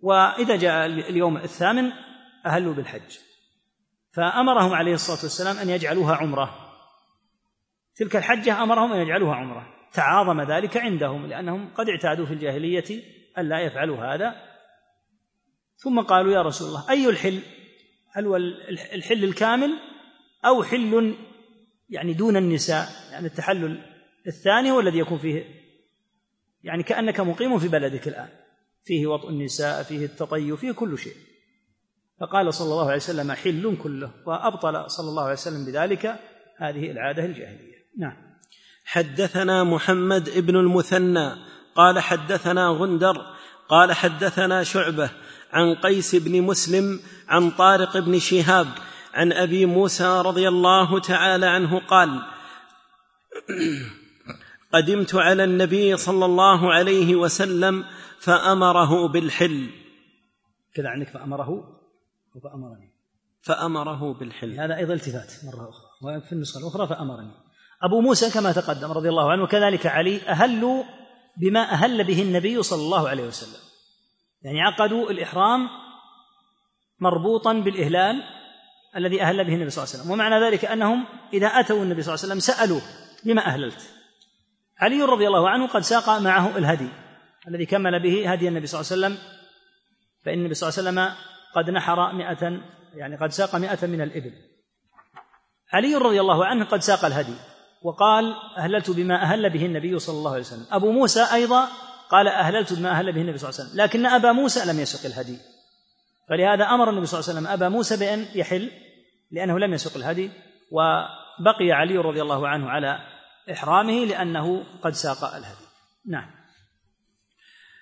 وإذا جاء اليوم الثامن أهلوا بالحج. فأمرهم عليه الصلاة والسلام أن يجعلوها عمرة. تلك الحجة أمرهم أن يجعلوها عمرة. تعاظم ذلك عندهم لأنهم قد اعتادوا في الجاهلية ألا يفعلوا هذا. ثم قالوا يا رسول الله أي الحل؟ هل هو الحل الكامل أو حل يعني دون النساء يعني التحلل الثاني هو الذي يكون فيه يعني كأنك مقيم في بلدك الآن. فيه وطء النساء فيه التطيب فيه كل شيء. فقال صلى الله عليه وسلم حل كله وأبطل صلى الله عليه وسلم بذلك هذه العادة الجاهلية. نعم. حدثنا محمد ابن المثنى قال حدثنا غندر قال حدثنا شعبة عن قيس بن مسلم عن طارق بن شهاب عن أبي موسى رضي الله تعالى عنه قال قدمت على النبي صلى الله عليه وسلم فأمره بالحل. كذا عندك فأمره فامرني فأمره بالحل. هذا أيضا التفات مرة أخرى وفي النسخة الأخرى فأمرني. أبو موسى كما تقدم رضي الله عنه وكذلك علي اهلوا بما أهل به النبي صلى الله عليه وسلم. يعني عقدوا الإحرام مربوطا بالإهلال الذي أهل به النبي صلى الله عليه وسلم. ومعنى ذلك أنهم إذا أتوا النبي صلى الله عليه وسلم سألوه بما أهللت. علي رضي الله عنه قد ساق معه الهدي الذي كمل به هدي النبي صلى الله عليه وسلم. فإن النبي صلى الله عليه وسلم قد نحر مئة يعني قد ساق مئة من الإبل. علي رضي الله عنه قد ساق الهدي وقال أهللت بما أهل به النبي صلى الله عليه وسلم. أبو موسى أيضا قال أهللت بما أهل به النبي صلى الله عليه وسلم. لكن أبا موسى لم يسق الهدي. فلهذا أمر النبي صلى الله عليه وسلم أبا موسى بأن يحل لأنه لم يسق الهدي وبقي علي رضي الله عنه على إحرامه لأنه قد ساق الهدي. نعم.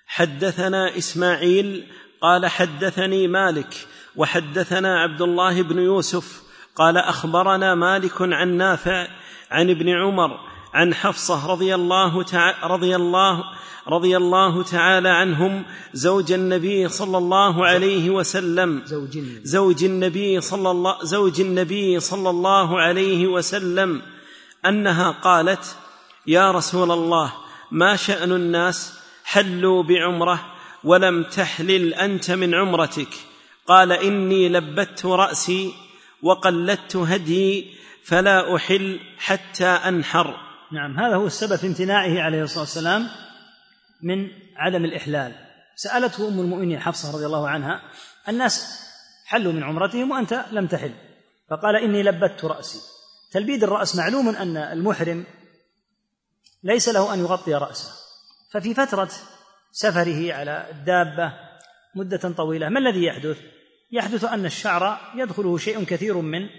حدثنا إسماعيل قال حدثني مالك وحدثنا عبد الله بن يوسف قال أخبرنا مالك عن نافع عن ابن عمر عن حفصة رضي الله تعالى رضي الله رضي الله تعالى عنهم زوج النبي صلى الله عليه وسلم. زوج النبي, زوج النبي صلى الله زوج النبي صلى الله عليه وسلم أنها قالت يا رسول الله ما شأن الناس؟ حلوا بعمرة ولم تحلل أنت من عمرتك. قال إني لبت رأسي وقلدت هدي فلا أحل حتى أنحر. نعم هذا هو السبب في امتناعه عليه الصلاة والسلام من عدم الإحلال. سألته أم المؤمنين حفصة رضي الله عنها الناس حلوا من عمرتهم وأنت لم تحل. فقال إني لبت رأسي. تلبيد الرأس معلوم أن المحرم ليس له أن يغطي رأسه. ففي فترة سفره على الدابة مدة طويلة ما الذي يحدث؟ يحدث أن الشعر يدخله شيء كثير من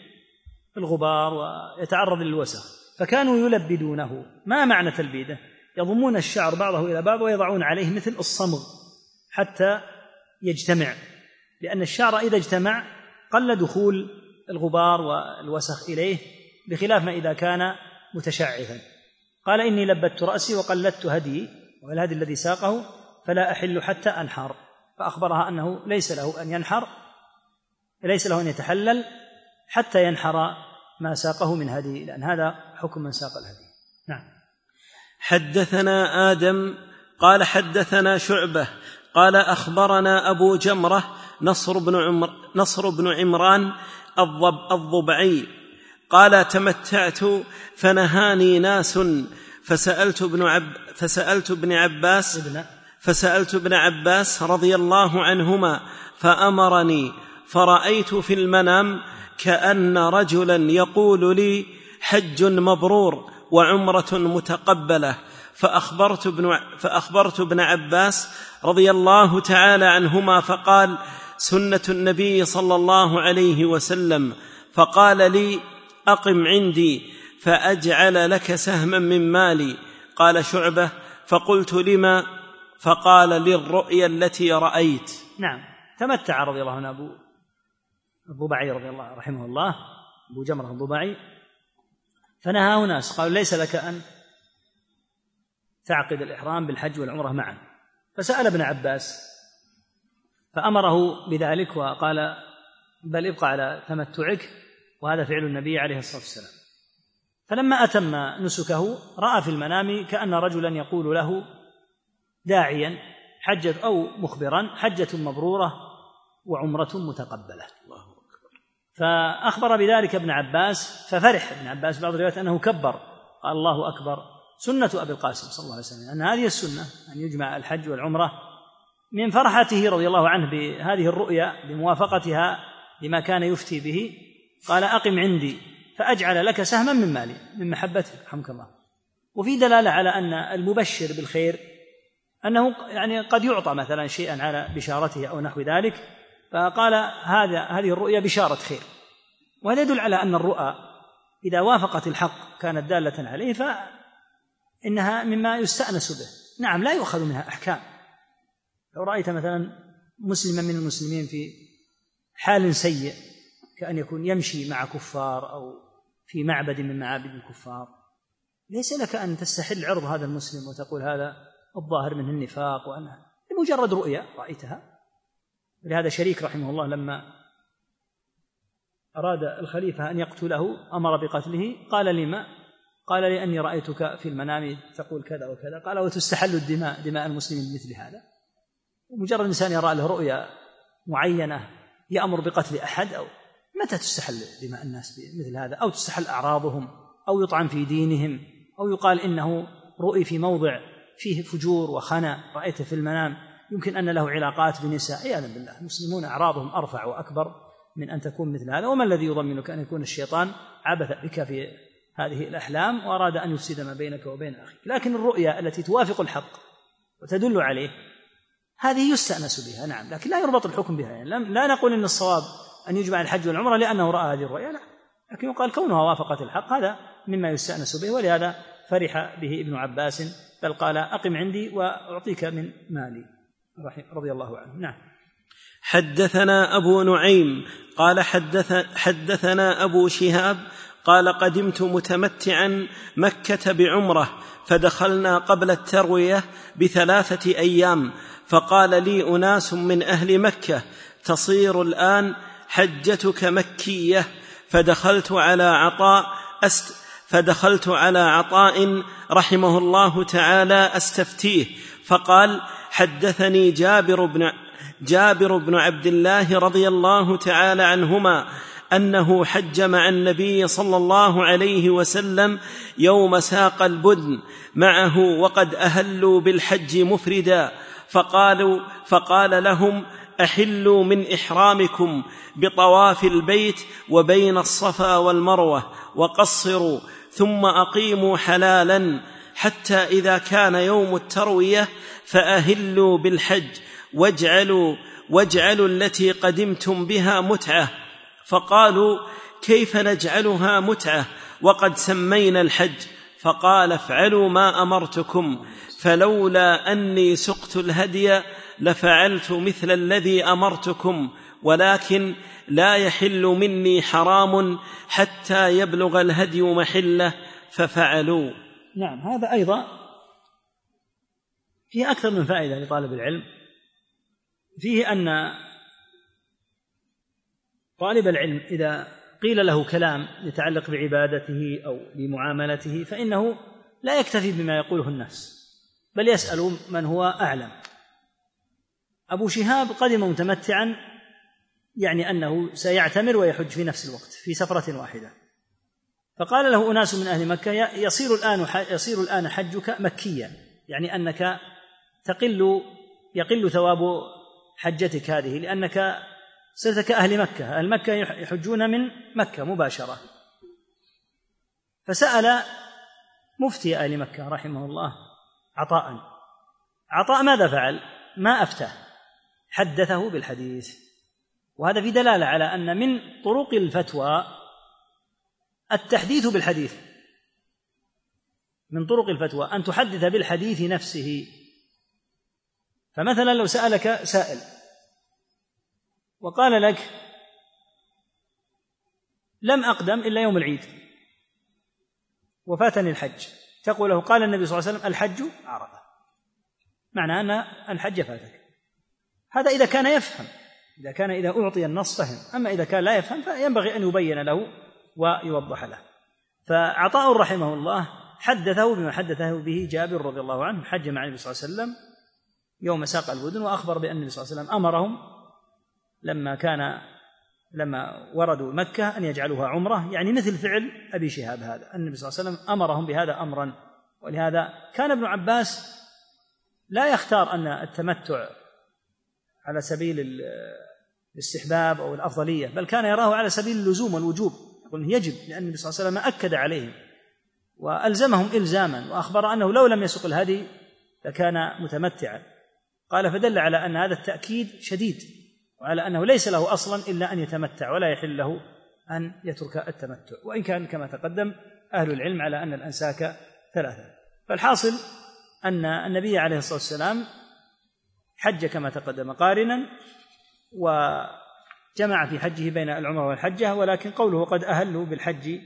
الغبار ويتعرض للوسخ. فكانوا يلبدونه. ما معنى تلبيده؟ يضمون الشعر بعضه إلى بعض ويضعون عليه مثل الصمغ حتى يجتمع لأن الشعر إذا اجتمع قل دخول الغبار والوسخ إليه بخلاف ما إذا كان متشعثا قال إني لبت رأسي وقلدت هدي. والهدي الذي ساقه فلا أحل حتى أنحر. فأخبرها أنه ليس له أن ينحر ليس له أن يتحلل حتى ينحر ما ساقه من هدي لأن هذا حكم من ساق الهدي. نعم. حدثنا آدم قال حدثنا شعبة قال أخبرنا أبو جمرة نصر بن عمر نصر بن عمران الضب الضبعي قال تمتعت فنهاني ناس فسألت ابن عب فسألت ابن عباس فسألت ابن عباس رضي الله عنهما فأمرني فرأيت في المنام كأن رجلا يقول لي حج مبرور وعمرة متقبلة. فأخبرت ابن فأخبرت ابن عباس رضي الله تعالى عنهما فقال سنة النبي صلى الله عليه وسلم. فقال لي أقم عندي فأجعل لك سهما من مالي. قال شعبة فقلت لما؟ فقال للرؤيا التي رأيت. نعم. تمتع رضي الله عنه أبو الضبعي رضي الله رحمه الله أبو جمرة الضبعي فنهاه ناس قالوا ليس لك أن تعقد الإحرام بالحج والعمرة معا. فسأل ابن عباس فأمره بذلك وقال بل ابقى على تمتعك. وهذا فعل النبي عليه الصلاة والسلام. فلما أتم نسكه رأى في المنام كأن رجلا يقول له داعيا حجة أو مخبرا حجة مبرورة وعمرة متقبلة. فأخبر بذلك ابن عباس ففرح ابن عباس بعض الروايات أنه كبر قال الله أكبر. سنة أبي القاسم صلى الله عليه وسلم أن هذه السنة أن يجمع الحج والعمرة من فرحته رضي الله عنه بهذه الرؤيا بموافقتها لما كان يفتي به قال أقم عندي فأجعل لك سهما من مالي من محبته رحمك الله. وفي دلالة على أن المبشر بالخير أنه يعني قد يعطى مثلا شيئا على بشارته أو نحو ذلك فقال هذا هذه الرؤيا بشارة خير وهذا يدل على أن الرؤى إذا وافقت الحق كانت دالة عليه فإنها مما يستأنس به. نعم لا يؤخذ منها أحكام. لو رأيت مثلا مسلما من المسلمين في حال سيء كأن يكون يمشي مع كفار أو في معبد من معابد الكفار ليس لك أن تستحل عرض هذا المسلم وتقول هذا الظاهر منه النفاق وأنه لمجرد رؤيا رأيتها. ولهذا شريك رحمه الله لما أراد الخليفة أن يقتله أمر بقتله قال لما قال لأني رأيتك في المنام تقول كذا وكذا. قال وتستحل الدماء دماء المسلمين بمثل هذا؟ مجرد إنسان يرى له رؤيا معينة يأمر بقتل أحد أو متى تستحل دماء الناس بمثل هذا؟ أو تستحل أعراضهم أو يطعن في دينهم أو يقال إنه رؤي في موضع فيه فجور وخنا رأيته في المنام. يمكن أن له علاقات بنساء عياذا بالله المسلمون أعراضهم أرفع وأكبر من أن تكون مثل هذا. وما الذي يضمنك أن يكون الشيطان عبث بك في هذه الأحلام وأراد أن يفسد ما بينك وبين أخيك؟ لكن الرؤيا التي توافق الحق وتدل عليه هذه يستأنس بها نعم لكن لا يربط الحكم بها. يعني لا نقول إن الصواب أن يجمع الحج والعمرة لأنه رأى هذه الرؤيا لا لكن يقال كونها وافقت الحق هذا مما يستأنس به ولهذا فرح به ابن عباس بل قال أقم عندي وأعطيك من مالي. رضي الله عنه. نعم. حدثنا أبو نعيم قال حدث حدثنا أبو شهاب قال قدمت متمتعا مكة بعمرة فدخلنا قبل التروية بثلاثة أيام فقال لي أناس من أهل مكة تصير الآن حجتك مكية. فدخلت على عطاء أست فدخلت على عطاء رحمه الله تعالى أستفتيه فقال حدثني جابر بن جابر بن عبد الله رضي الله تعالى عنهما أنه حج مع النبي صلى الله عليه وسلم يوم ساق البدن معه وقد أهلوا بالحج مفردا فقالوا فقال لهم أحلوا من إحرامكم بطواف البيت وبين الصفا والمروة وقصروا ثم أقيموا حلالا حتى إذا كان يوم التروية فأهلوا بالحج واجعلوا واجعلوا التي قدمتم بها متعة. فقالوا كيف نجعلها متعة؟ وقد سمينا الحج. فقال افعلوا ما أمرتكم. فلولا أني سقت الهدي لفعلت مثل الذي أمرتكم. ولكن لا يحل مني حرام حتى يبلغ الهدي محلة. ففعلوا. نعم هذا أيضا فيه أكثر من فائدة لطالب العلم. فيه أن طالب العلم إذا قيل له كلام يتعلق بعبادته أو بمعاملته فإنه لا يكتفي بما يقوله الناس بل يسأل من هو أعلم. أبو شهاب قدم متمتعا يعني أنه سيعتمر ويحج في نفس الوقت في سفرة واحدة. فقال له أناس من أهل مكة يصير الآن يصير الآن حجك مكيا. يعني أنك تقل يقل ثواب حجتك هذه لأنك صرت كأهل مكة. أهل مكة يحجون من مكة مباشرة. فسأل مفتي أهل مكة رحمه الله عطاء عطاء ماذا فعل؟ ما أفتاه. حدثه بالحديث. وهذا في دلالة على أن من طرق الفتوى التحديث بالحديث من طرق الفتوى أن تحدث بالحديث نفسه. فمثلا لو سألك سائل وقال لك لم أقدم إلا يوم العيد وفاتني الحج. تقول له قال النبي صلى الله عليه وسلم الحج عرفة. معنى أن الحج فاتك. هذا إذا كان يفهم إذا كان إذا أعطي النص فهم أما إذا كان لا يفهم فينبغي أن يبين له ويوضح له. فعطاء رحمه الله حدثه بما حدثه به جابر رضي الله عنه حج مع النبي صلى الله عليه وسلم يوم ساق البدن وأخبر بأن النبي صلى الله عليه وسلم أمرهم لما كان لما وردوا مكة أن يجعلوها عمرة يعني مثل فعل أبي شهاب هذا. النبي صلى الله عليه وسلم أمرهم بهذا أمرا ولهذا كان ابن عباس لا يختار أن التمتع على سبيل الاستحباب أو الأفضلية بل كان يراه على سبيل اللزوم والوجوب. يقول يجب لأن النبي صلى الله عليه وسلم أكد عليهم وألزمهم إلزاما وأخبر أنه لو لم يسق الهدي لكان متمتعا. قال فدل على أن هذا التأكيد شديد وعلى أنه ليس له أصلا إلا أن يتمتع ولا يحل له أن يترك التمتع. وإن كان كما تقدم أهل العلم على أن الأنساك ثلاثة. فالحاصل أن النبي عليه الصلاة والسلام حج كما تقدم قارنا وجمع في حجه بين العمرة والحجة ولكن قوله قد أهلوا بالحج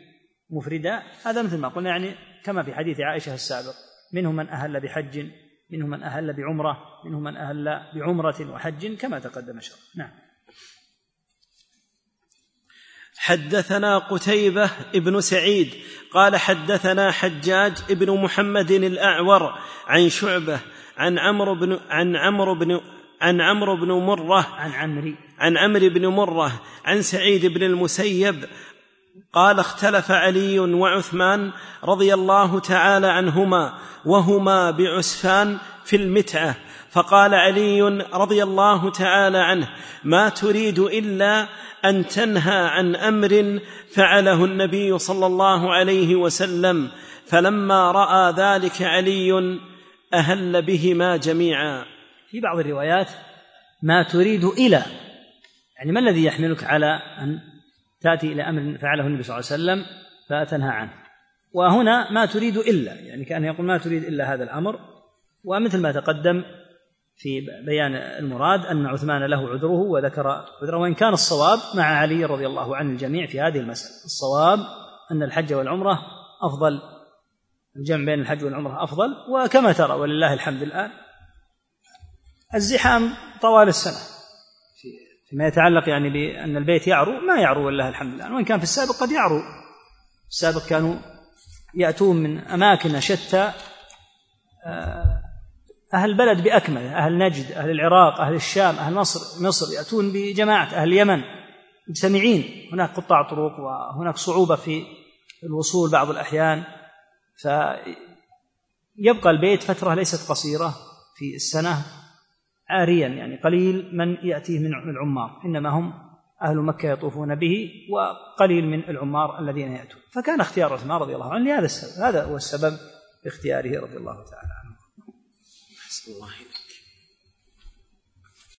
مفردا هذا مثل ما قلنا يعني كما في حديث عائشة السابق. منهم من أهل بحج منهم من أهل بعمرة منهم من أهل بعمرة وحج كما تقدم شرح. نعم. حدثنا قتيبة ابن سعيد قال حدثنا حجاج ابن محمد الأعور عن شعبة عن عمرو بن عن عمرو بن عن عمرو بن مرة عن عمري. عن عمرو بن مرة عن سعيد بن المسيب قال اختلف علي وعثمان رضي الله تعالى عنهما وهما بعسفان في المتعة فقال علي رضي الله تعالى عنه ما تريد إلا أن تنهى عن أمر فعله النبي صلى الله عليه وسلم فلما رأى ذلك علي أهل بهما جميعا. في بعض الروايات ما تريد إلى يعني ما الذي يحملك على أن تأتي إلى أمر فعله النبي صلى الله عليه وسلم فتنهى عنه؟ وهنا ما تريد إلا يعني كان يقول ما تريد إلا هذا الأمر. ومثل ما تقدم في بيان المراد أن عثمان له عذره وذكر عذره وإن كان الصواب مع علي رضي الله عن الجميع في هذه المسألة. الصواب أن الحج والعمرة أفضل الجمع بين الحج والعمرة أفضل وكما ترى ولله الحمد الآن الزحام طوال السنة. فيما يتعلق يعني بأن البيت يعرو ما يعرو والله الحمد لله وإن كان في السابق قد يعرو. السابق كانوا يأتون من أماكن شتى آه، أهل البلد بأكمله أهل نجد أهل العراق أهل الشام أهل مصر مصر يأتون بجماعة أهل اليمن مجتمعين. هناك قطاع طرق وهناك صعوبة في الوصول بعض الأحيان. فيبقى البيت فترة ليست قصيرة في السنة. عاريا يعني قليل من يأتيه من العمار. إنما هم أهل مكة يطوفون به وقليل من العمار الذين يأتون. فكان اختيار عثمان رضي الله عنه لهذا السبب هذا هو السبب اختياره رضي الله تعالى عنه. الله